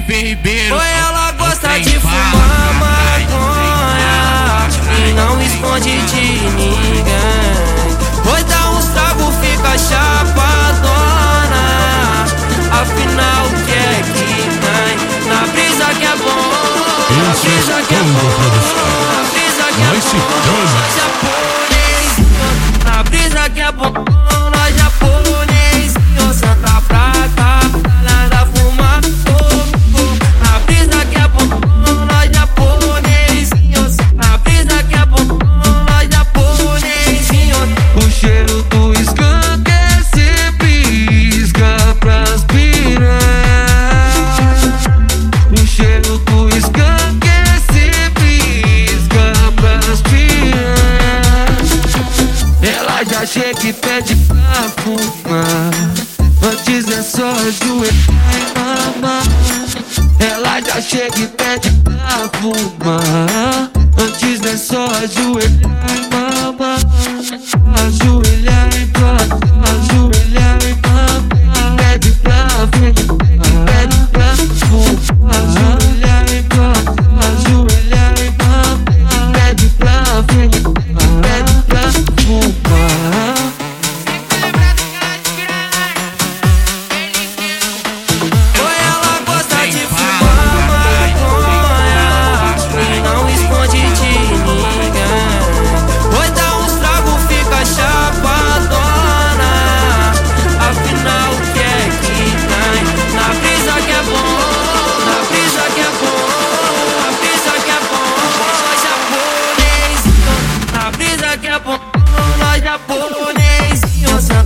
Ribeiro. Oi, ela gosta de fumar maconha e não esconde de ninguém. Oi, dá uns trago, fica chapadona. Afinal, o que é que tem? Na brisa que é bom, na é brisa que é bom, chega e pede pra fumar. Antes é só ajoelhar e mamar. Ela já chega e pede pra fumar. Antes é só ajoelhar e mamar. Ajoelhar e mamar. Ajoelhar e mamar. Pede pra fumar. Pede japonês, na brisa